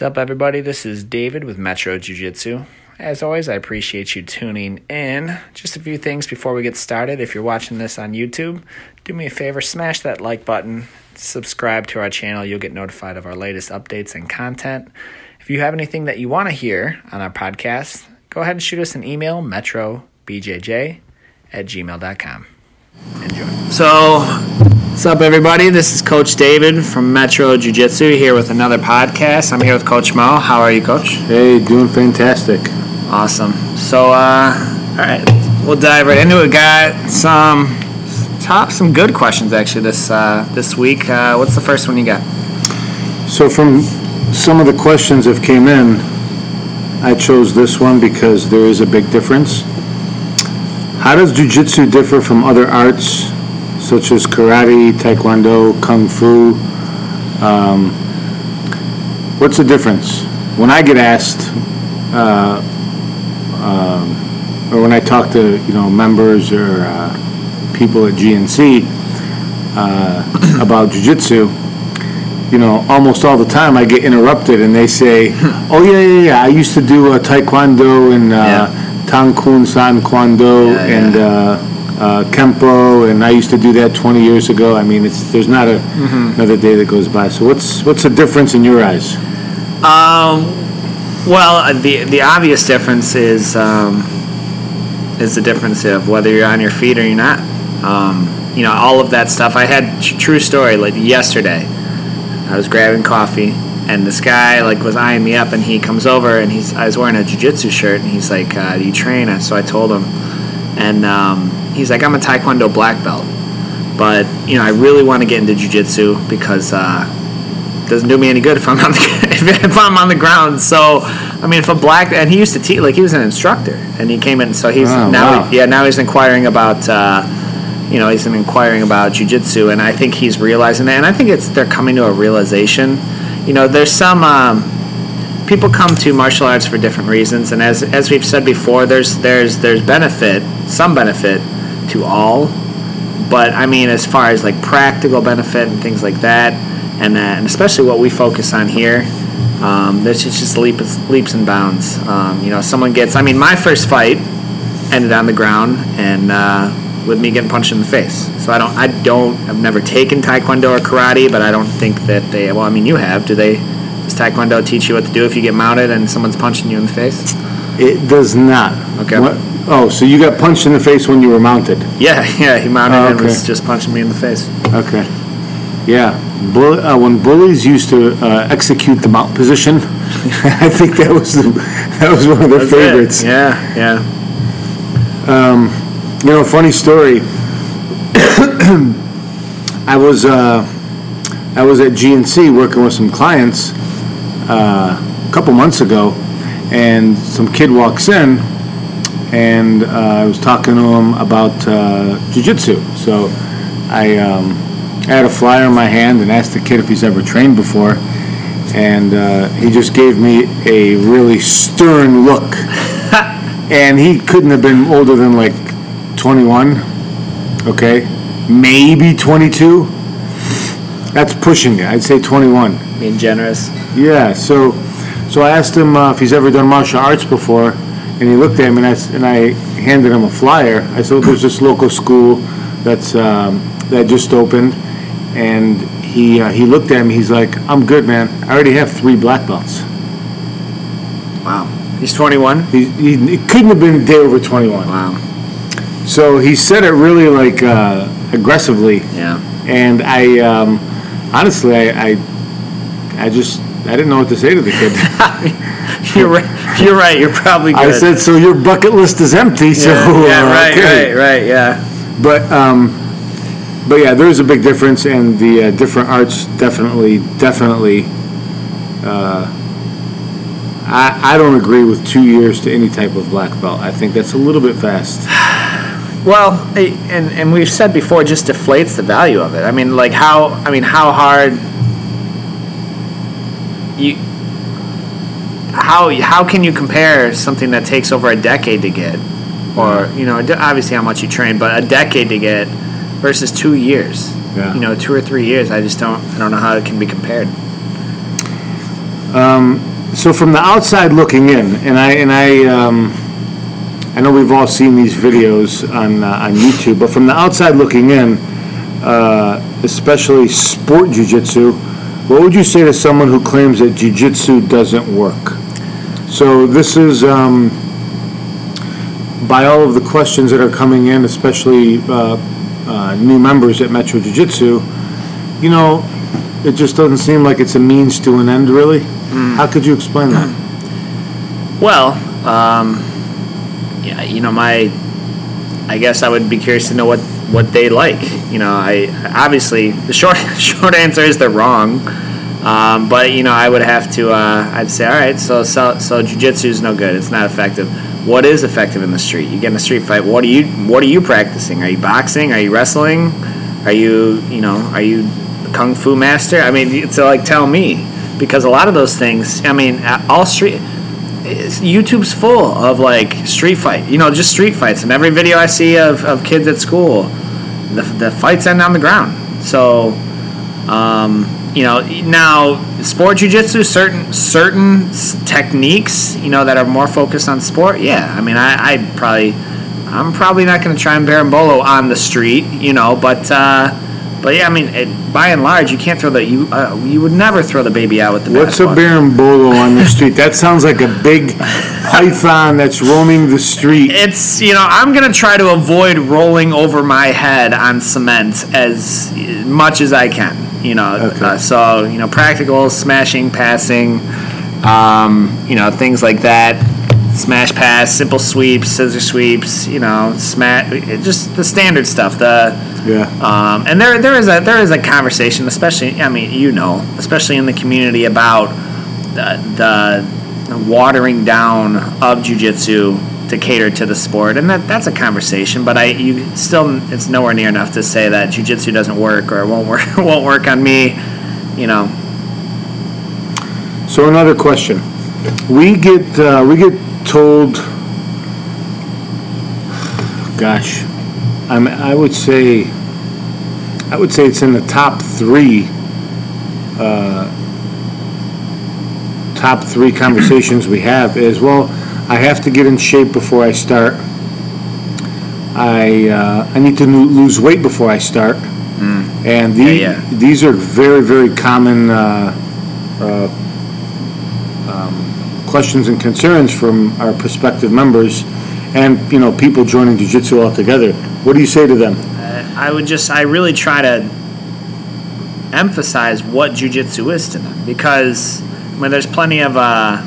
What's up, everybody? This is David with Metro Jiu Jitsu. As always, I appreciate you tuning in. Just a few things before we get started. If you're watching this on YouTube, do me a favor smash that like button, subscribe to our channel. You'll get notified of our latest updates and content. If you have anything that you want to hear on our podcast, go ahead and shoot us an email, metrobjj at gmail.com. Enjoy. So, what's up, everybody? This is Coach David from Metro Jiu Jitsu here with another podcast. I'm here with Coach Mo. How are you, Coach? Hey, doing fantastic. Awesome. So, uh, all right, we'll dive right into it. Got some top, some good questions actually this uh, this week. Uh, what's the first one you got? So, from some of the questions that came in, I chose this one because there is a big difference. How does jujitsu differ from other arts such as karate, taekwondo, kung fu? Um, what's the difference? When I get asked, uh, um, or when I talk to you know members or uh, people at GNC uh, about jujitsu, you know, almost all the time I get interrupted and they say, "Oh yeah, yeah, yeah, I used to do uh, taekwondo and uh, Yeah. Tang Kun San Kwando Yeah, yeah. and uh, Kempo, and I used to do that 20 years ago." I mean, it's there's not a Mm-hmm. another day that goes by. So what's what's the difference in your eyes? Um, well, uh, the the obvious difference is um, is the difference of whether you're on your feet or you're not. Um, you know, all of that stuff. I had tr- true story like yesterday. I was grabbing coffee, and this guy like was eyeing me up, and he comes over, and he's I was wearing a jujitsu shirt, and he's like, uh, "Do you train?" And so I told him, and um, he's like, "I'm a Taekwondo black belt." But you know, I really want to get into jujitsu because uh, doesn't do me any good if I'm on the if I'm on the ground. So, I mean, if a black and he used to teach like he was an instructor, and he came in. So he's Oh, now wow. yeah now he's inquiring about uh, you know he's inquiring about jujitsu, and I think he's realizing that, and I think it's they're coming to a realization. You know, there's some. Um, People come to martial arts for different reasons, and as, as we've said before, there's there's there's benefit, some benefit to all, but I mean, as far as like practical benefit and things like that, and, uh, and especially what we focus on here, um, there's just, just leaps, leaps and bounds. Um, you know, someone gets. I mean, my first fight ended on the ground and uh, with me getting punched in the face. So I don't, I don't, I've never taken Taekwondo or karate, but I don't think that they. Well, I mean, you have. Do they? Does Taekwondo teach you what to do if you get mounted and someone's punching you in the face? It does not. Okay. What- oh, so you got punched in the face when you were mounted? Yeah, yeah. He mounted Oh, and was just punching me in the face. Okay. Yeah. Bull, uh, when bullies used to uh, execute the mount position, I think that was the, that was one of their That's it. favorites. Yeah, yeah. You know, funny story. I was uh, I was at GNC working with some clients uh, a couple months ago, and some kid walks in, and uh, I was talking to him about uh, jujitsu. So I, um, I had a flyer in my hand and asked the kid if he's ever trained before, and uh, he just gave me a really stern look. and he couldn't have been older than like 21, okay? Maybe 22. That's pushing it. I'd say 21. Being generous. Yeah, so so I asked him uh, if he's ever done martial arts before, and he looked at me and I, s- and I handed him a flyer. I said, "There's this local school that's um, that just opened," and he uh, he looked at me. He's like, "I'm good, man. I already have three black belts." Wow. He's 21. He, he it couldn't have been a day over 21. Wow. So he said it really like uh, aggressively, Yeah. and I um, honestly I, I I just I didn't know what to say to the kid. You're right. You're right. You're probably good. I said, "So your bucket list is empty." So yeah, yeah, uh, right, okay. right, right. Yeah. But um, but yeah, there is a big difference, and the uh, different arts definitely definitely. Uh, I, I don't agree with two years to any type of black belt. I think that's a little bit fast. Well, and and we've said before, it just deflates the value of it. I mean, like how I mean, how hard you how how can you compare something that takes over a decade to get, or you know, obviously how much you train, but a decade to get versus two years. Yeah. You know, two or three years. I just don't I don't know how it can be compared. So from the outside looking in, and I, and I, um, I know we've all seen these videos on, uh, on YouTube, but from the outside looking in, uh, especially sport jujitsu, what would you say to someone who claims that jujitsu doesn't work? So this is, um, by all of the questions that are coming in, especially, uh, uh, new members at Metro Jiu-Jitsu, you know, it just doesn't seem like it's a means to an end, really. How could you explain that? Well, um, yeah, you know, my, I guess I would be curious to know what, what they like. You know, I obviously the short short answer is they're wrong, um, but you know, I would have to. Uh, I'd say, all right, so so so jujitsu is no good. It's not effective. What is effective in the street? You get in a street fight. What are you What are you practicing? Are you boxing? Are you wrestling? Are you you know Are you a kung fu master? I mean, to like tell me because a lot of those things. I mean, all street. YouTube's full of like street fight, you know, just street fights. And every video I see of, of kids at school, the, the fights end on the ground. So, um, you know, now sport jujitsu, certain certain techniques, you know, that are more focused on sport. Yeah, I mean, I I'd probably, I'm probably not going to try and berimbolo on the street, you know, but. Uh, but yeah, I mean, it, by and large, you can't throw the you uh, you would never throw the baby out with the What's a bathwater. berimbolo on the street? That sounds like a big python that's roaming the street. it's you know i'm gonna try to avoid rolling over my head on cement as much as i can you know Okay. uh, so you know practical smashing passing um, you know things like that smash pass simple sweeps scissor sweeps you know smash just the standard stuff the Yeah. um, and there there is a there is a conversation especially i mean you know especially in the community about the, the watering down of jujitsu to cater to the sport, and that that's a conversation. But I you still it's nowhere near enough to say that jujitsu doesn't work or won't work won't work on me. You know, So another question. We get, uh, we get told, gosh, I'm, I would say, I would say it's in the top three, uh, top three conversations we have is, well, I have to get in shape before I start. I, uh, I need to lo- lose weight before I start. And the, Yeah, yeah. these are very, very common, uh, questions and concerns from our prospective members and, you know, people joining jujitsu altogether. What do you say to them? I would just I really try to emphasize what jujitsu is to them because when there's plenty of uh,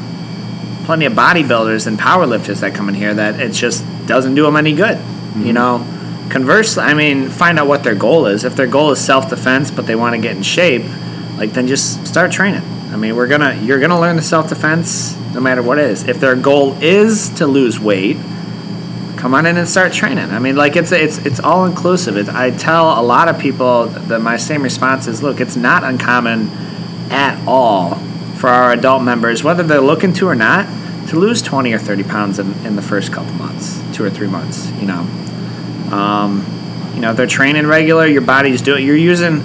plenty of bodybuilders and powerlifters that come in here that it just doesn't do them any good. You mm-hmm. know, conversely, I mean, find out what their goal is. If their goal is self defense, but they want to get in shape, like then just start training. I mean, we're gonna you're gonna learn the self defense no matter what it is. If their goal is to lose weight, come on in and start training. I mean, like it's it's it's all inclusive. It, I tell a lot of people that my same response is, look, it's not uncommon at all for our adult members, whether they're looking to or not, to lose twenty or thirty pounds in, in the first couple months, two or three months. You know, um, you know, they're training regular, your body's doing. You're using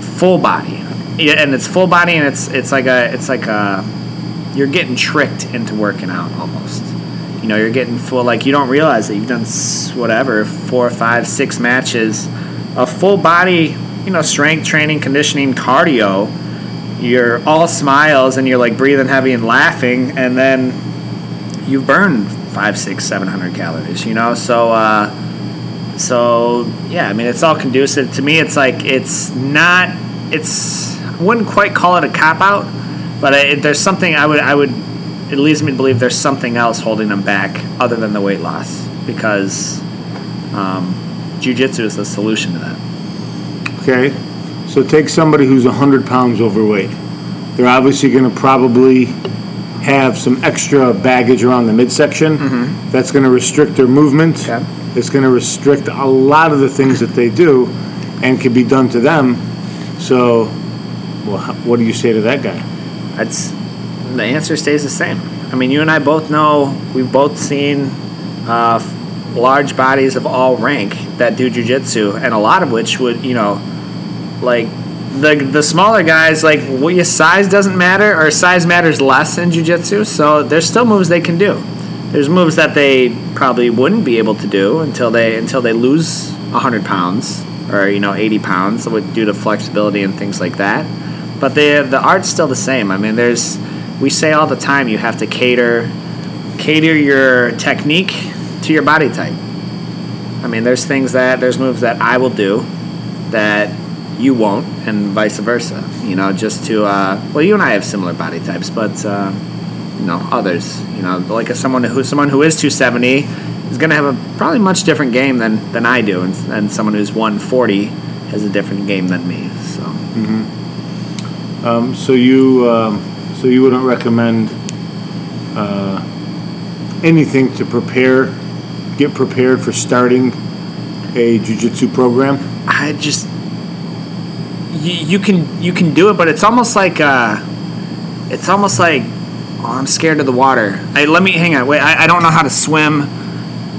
full body, and it's full body, and it's it's like a it's like a you're getting tricked into working out almost. You know, you're getting full like you don't realize that you've done whatever four, five, six matches of full body, you know, strength training, conditioning, cardio. You're all smiles and you're like breathing heavy and laughing, and then you burn five, six, seven hundred calories. You know, so. uh so yeah, I mean it's all conducive to me. It's like it's not. It's I wouldn't quite call it a cop out, but it, there's something I would I would. It leads me to believe there's something else holding them back other than the weight loss because um, jujitsu is the solution to that. Okay? So take somebody who's 100 pounds overweight. They're obviously going to probably have some extra baggage around the midsection. That's going to restrict their movement. Okay. It's going to restrict a lot of the things that they do and can be done to them. So, well, what do you say to that guy? That's the answer stays the same. I mean, you and I both know we've both seen uh, large bodies of all rank that do jujitsu, and a lot of which would, you know, like the the smaller guys like well, your size doesn't matter or size matters less in jiu-jitsu so there's still moves they can do. There's moves that they probably wouldn't be able to do until they until they lose 100 pounds or you know 80 pounds due to flexibility and things like that. But the the art's still the same. I mean there's we say all the time you have to cater cater your technique to your body type. I mean there's things that there's moves that i will do that you won't, and vice versa. You know, just to uh, well, you and I have similar body types, but uh, you know, others. You know, like a, someone who someone who is 270 is going to have a probably much different game than than I do, and, and someone who's 140 has a different game than me. So. Um, so you, um, so you wouldn't recommend uh, anything to prepare, get prepared for starting a jujitsu program? I just you, you can you can do it, but it's almost like uh, it's almost like oh, I'm scared of the water. I, let me hang on. Wait, I, I don't know how to swim.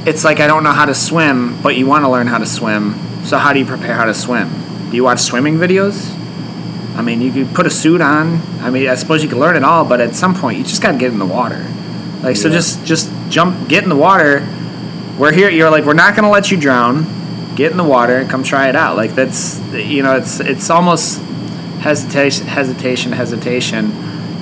It's like I don't know how to swim, but you want to learn how to swim. So how do you prepare how to swim? Do you watch swimming videos? I mean, you could put a suit on. I mean, I suppose you could learn it all, but at some point, you just got to get in the water. Like, so just just jump, get in the water. We're here. You're like, we're not going to let you drown. Get in the water and come try it out. Like that's you know, it's it's almost hesitation, hesitation, hesitation,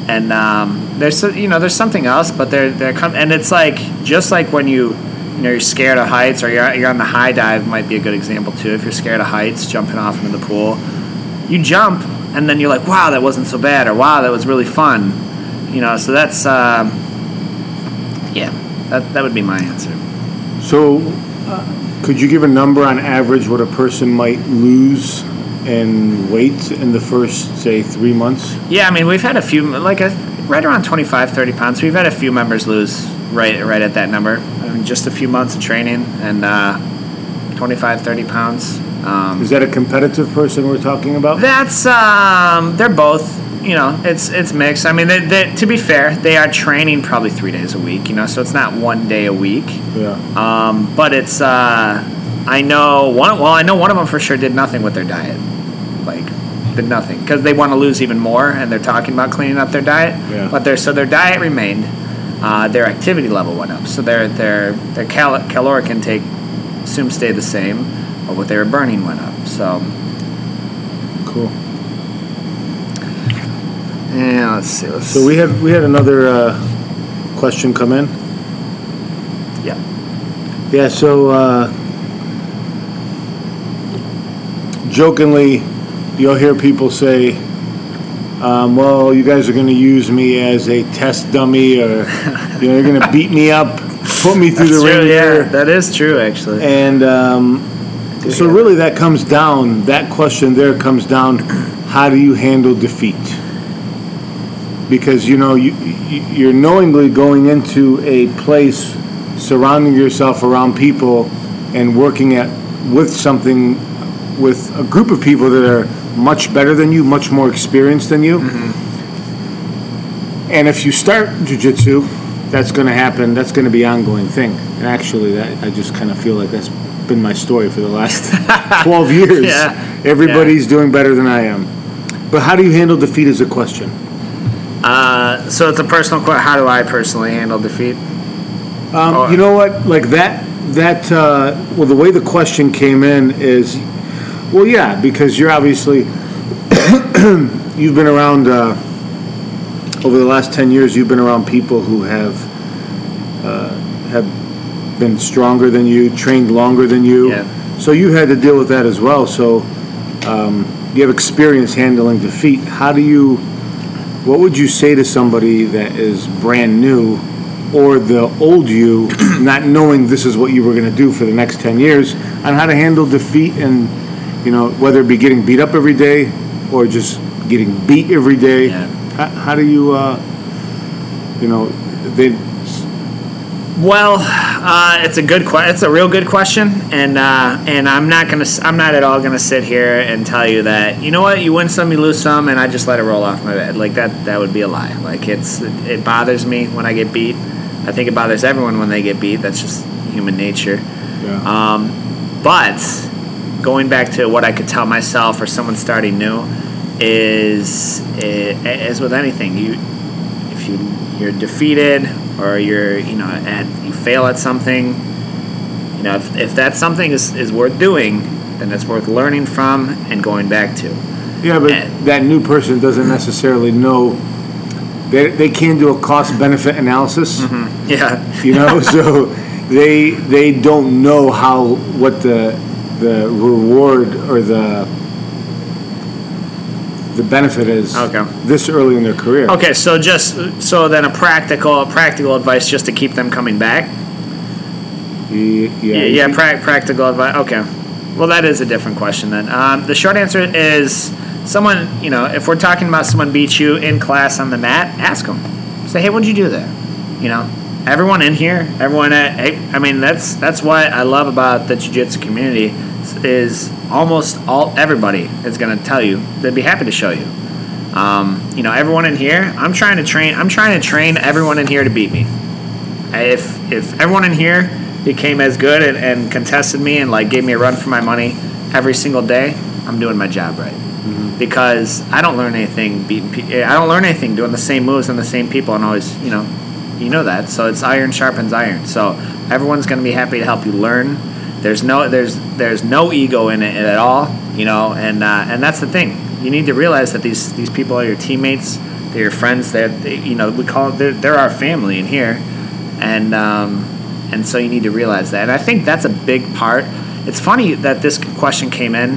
and um, there's you know there's something else, but they're they're come and it's like just like when you you know you're scared of heights or you're you're on the high dive might be a good example too. If you're scared of heights, jumping off into the pool, you jump and then you're like, wow, that wasn't so bad, or wow, that was really fun, you know. So that's um, yeah, that that would be my answer. So, uh, could you give a number on average what a person might lose in weight in the first, say, three months? Yeah, I mean, we've had a few, like a, right around 25, 30 pounds. We've had a few members lose right right at that number. I mean, just a few months of training and uh, 25, 30 pounds. Um, Is that a competitive person we're talking about? that's um, they're both. You know, it's it's mixed. I mean, they, they, to be fair, they are training probably three days a week. You know, so it's not one day a week. Yeah. Um, but it's uh, I know one. Well, I know one of them for sure did nothing with their diet, like did nothing because they want to lose even more, and they're talking about cleaning up their diet. Yeah. But their so their diet remained. Uh, their activity level went up, so their their their cal- caloric intake assumed stayed the same, but what they were burning went up. So Cool. Yeah, let's see. Let's, So we had we had another uh, question come in. yeah. Yeah. So uh, jokingly, you'll hear people say, um, "Well, you guys are going to use me as a test dummy, or you know, you're going to beat me up, put me through the ringer." Yeah, that is true actually. And um, so, really, that comes down. That question there comes down: How do you handle defeat? Because you know you you- you're knowingly going into a place, surrounding yourself around people, and working at with something with a group of people that are much better than you, much more experienced than you. Mm-hmm. And if you start jujitsu, that's going to happen. That's going to be an ongoing thing. And actually, that I just kind of feel like that's been my story for the last 12 years. Yeah. Everybody's doing better than I am. But how do you handle defeat as a question? Uh, so it's a personal question. How do I personally handle defeat? Um, Oh. you know what? Like that, that, uh, well, the way the question came in is, well, yeah, because you're obviously, you've been around, uh, over the last 10 years, you've been around people who have, uh, have been stronger than you, trained longer than you. Yeah. So you had to deal with that as well. So, um, you have experience handling defeat. How do you, what would you say to somebody that is brand new or the old you, not knowing this is what you were going to do for the next 10 years, on how to handle defeat and, you know, whether it be getting beat up every day or just getting beat every day? Yeah. How, how do you, uh, you know, they, Well, uh, it's a good question. It's a real good question, and uh, and I'm not gonna. I'm not at all gonna sit here and tell you that you know what you win some, you lose some, and I just let it roll off my bed. Like that. That would be a lie. Like it's. It, it bothers me when I get beat. I think it bothers everyone when they get beat. That's just human nature. yeah. Um, but going back to what I could tell myself or someone starting new, is eh, as with anything you if you you're defeated or you're you know at you fail at something you know if, if that something is, is worth doing then it's worth learning from and going back to. Yeah, but And- that new person doesn't necessarily know, they, they can't do a cost benefit analysis, mm-hmm. yeah. you know, so they, they don't know how, what the, the reward or the, the benefit is. Okay. This early in their career. okay so just so then a practical practical advice just to keep them coming back Ye- Yeah, yeah, pra- practical advice. Okay. Well, that is a different question then. Um, the short answer is someone, you know, if we're talking about someone beat you in class on the mat, ask them. Say, hey, what'd you do there? You know, everyone in here, everyone at, hey, I mean, that's that's what I love about the jiu-jitsu community is almost all everybody is going to tell you. They'd be happy to show you. Um, you know, everyone in here, I'm trying to train. I'm trying to train everyone in here to beat me if if everyone in here became as good and, and contested me and like gave me a run for my money every single day, I'm doing my job right. Because I don't learn anything beating. Pe- I don't learn anything doing the same moves and the same people and always, you know, you know that. So it's iron sharpens iron. So everyone's going to be happy to help you learn. There's no there's there's no ego in it at all, you know, and uh, and that's the thing. You need to realize that these these people are your teammates, they're your friends. They're they, you know we call they're, they're our family in here, and um, and so you need to realize that. And I think that's a big part. It's funny that this question came in.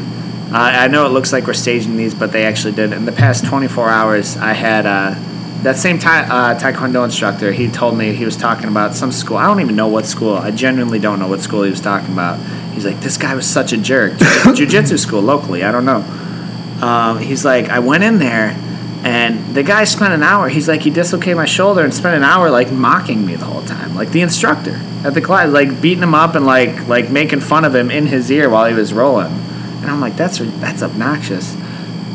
Uh, I know it looks like we're staging these, but they actually did. In the past 24 hours, I had uh, that same tai- uh, Taekwondo instructor. He told me he was talking about some school. I don't even know what school. I genuinely don't know what school he was talking about. He's like, this guy was such a jerk. Jiu-jitsu school locally. I don't know. Um, he's like, I went in there, and the guy spent an hour. He's like, he dislocated my shoulder and spent an hour like mocking me the whole time, like the instructor at the class, like beating him up and like like making fun of him in his ear while he was rolling. And I'm like, that's that's obnoxious.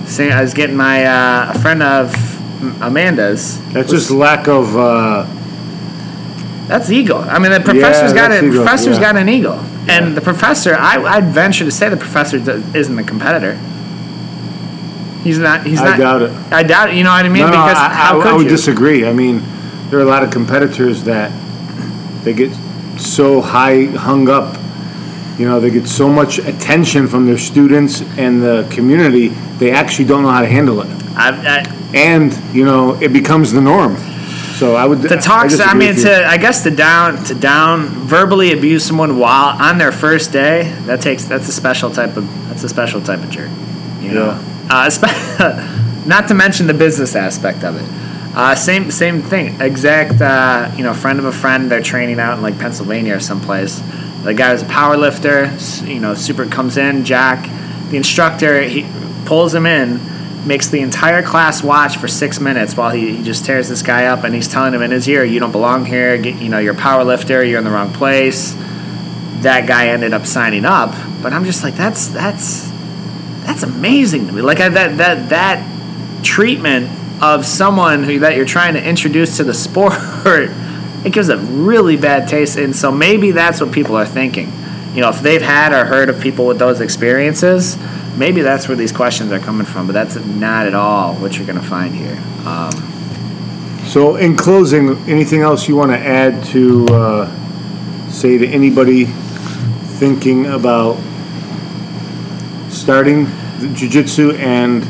Saying I was getting my uh, a friend of Amanda's. That's just lack of, uh, That's ego. I mean, the professor's got that's a ego, professor's yeah. got an ego, and Yeah. the professor. I, I'd venture to say the professor isn't a competitor. He's not. He's I not. I doubt it. I doubt it. You know what I mean? no, no, because I, how I, could I would you? disagree. I mean, there are a lot of competitors that they get so high hung up. You know, they get so much attention from their students and the community, they actually don't know how to handle it. I, I, And, you know, it becomes the norm. So I would. the I. I, mean, to I guess to down to down verbally abuse someone while on their first day. That takes. That's a special type of. That's a special type of jerk. You know. Uh, not to mention the business aspect of it. Uh, same same thing. Exact. Uh, you know, friend of a friend. They're training out in like Pennsylvania or someplace. The guy was a power lifter. You know, super comes in. Jack, the instructor, he pulls him in. Makes the entire class watch for six minutes while he, he just tears this guy up and he's telling him in his ear, "You don't belong here. Get, you know, you're a power lifter. You're in the wrong place." That guy ended up signing up, but I'm just like, that's that's that's amazing to me. Like I, that that that treatment of someone who that you're trying to introduce to the sport, it gives a really bad taste. And so maybe that's what people are thinking. You know, if they've had or heard of people with those experiences, maybe that's where these questions are coming from. But that's not at all what you're going to find here. Um, So in closing, anything else you want to add to, uh, say to anybody thinking about starting the jujitsu and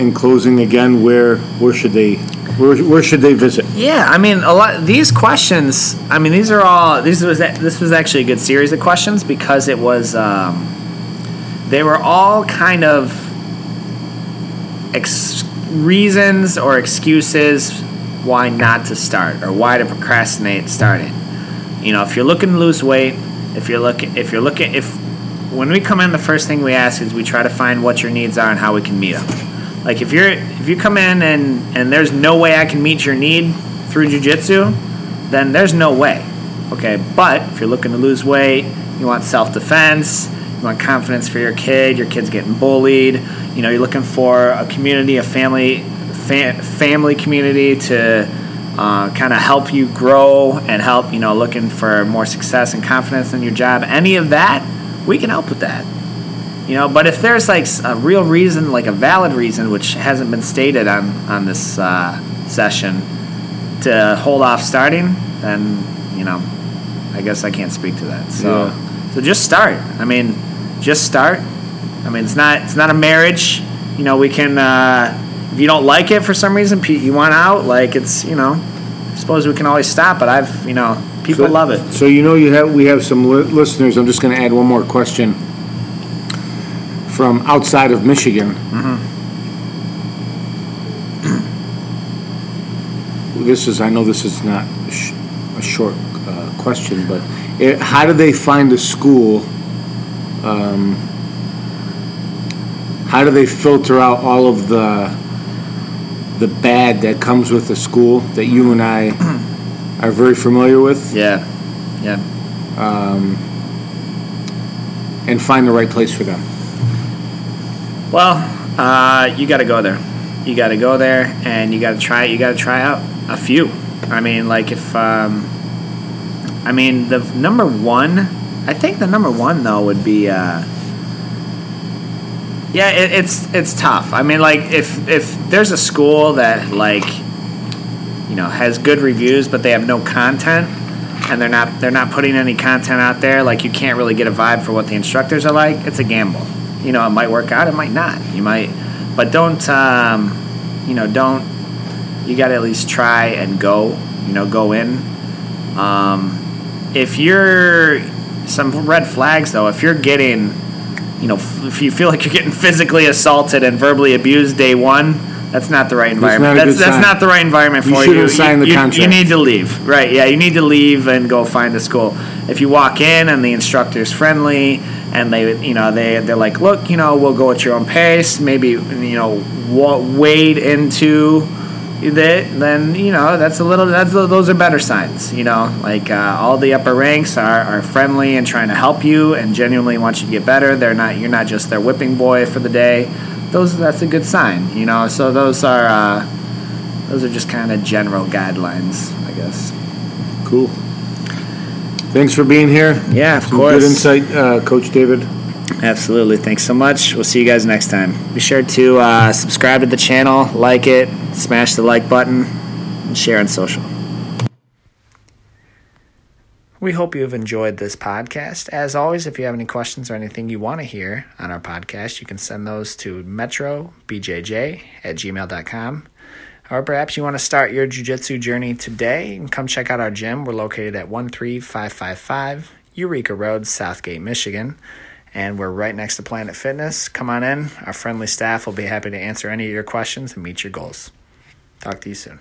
in closing again, where, where should they, where, where should they visit? Yeah, I mean, a lot. These questions. I mean, these are all. These was this was actually a good series of questions because it was. Um, they were all kind of ex- reasons or excuses why not to start or why to procrastinate starting. You know, if you're looking to lose weight, if you're looking, if you're looking, if when we come in, the first thing we ask is we try to find what your needs are and how we can meet them. Like if you're if you come in and and there's no way I can meet your need through jujitsu, then there's no way. Okay, but if you're looking to lose weight, you want self defense, you want confidence for your kid, your kid's getting bullied, you know, you're looking for a community, a family, fa- family community to uh, kind of help you grow and help, you know, looking for more success and confidence in your job. Any of that, we can help with that. You know, but if there's like a real reason, like a valid reason, which hasn't been stated on on this uh, session, to hold off starting, then you know, I guess I can't speak to that. So, Yeah. so just start. I mean, just start. I mean, it's not it's not a marriage. You know, we can. Uh, if you don't like it for some reason, you want out. Like it's you know, I suppose we can always stop. But I've you know, people So- love it. So you know you have, we have some li- listeners, I'm just gonna add one more question. From outside of Michigan. This is, I know this is not a sh- a short uh, question, but eh, how do they find a school? Um, How do they filter out all of the, the bad that comes with the school that you and I are very familiar with? Yeah, yeah. Um, and find the right place for them. Well, uh, you got to go there. You got to go there, and you got to try. You got to try out a few. I mean, like if, um, I mean, the number one. I think the number one though would be. Uh, yeah, it, it's it's tough. I mean, like if if there's a school that like, you know, has good reviews, but they have no content, and they're not they're not putting any content out there, like you can't really get a vibe for what the instructors are like. It's a gamble. You know, it might work out, it might not. You might, but don't um, you know, don't. You got to at least try and go. You know, go in. Um, if you're some red flags though, if you're getting, you know, if you feel like you're getting physically assaulted and verbally abused day one, that's not the right environment. not That's that's not the right environment You for you. you, the you- contract. You need to leave. Right? Yeah, you need to leave and go find a school. If you walk in and the instructor's friendly and they, you know, they they're like, look, you know, we'll go at your own pace. Maybe you know, wa- wade into that, then you know that's a little. That's those are better signs. You know, like uh, all the upper ranks are, are friendly and trying to help you and genuinely want you to get better. They're not. You're not just their whipping boy for the day. Those that's a good sign. You know, so those are uh, those are just kind of general guidelines, I guess. Cool. Thanks for being here. Yeah, of Some course. Good insight, uh, Coach David. Absolutely. Thanks so much. We'll see you guys next time. Be sure to uh, subscribe to the channel, like it, smash the like button, and share on social. We hope you have enjoyed this podcast. As always, if you have any questions or anything you want to hear on our podcast, you can send those to metrobjj at gmail.com. Or perhaps you want to start your jiu-jitsu journey today and come check out our gym. We're located at 13555 Eureka Road, Southgate, Michigan. And we're right next to Planet Fitness. Come on in. Our friendly staff will be happy to answer any of your questions and meet your goals. Talk to you soon.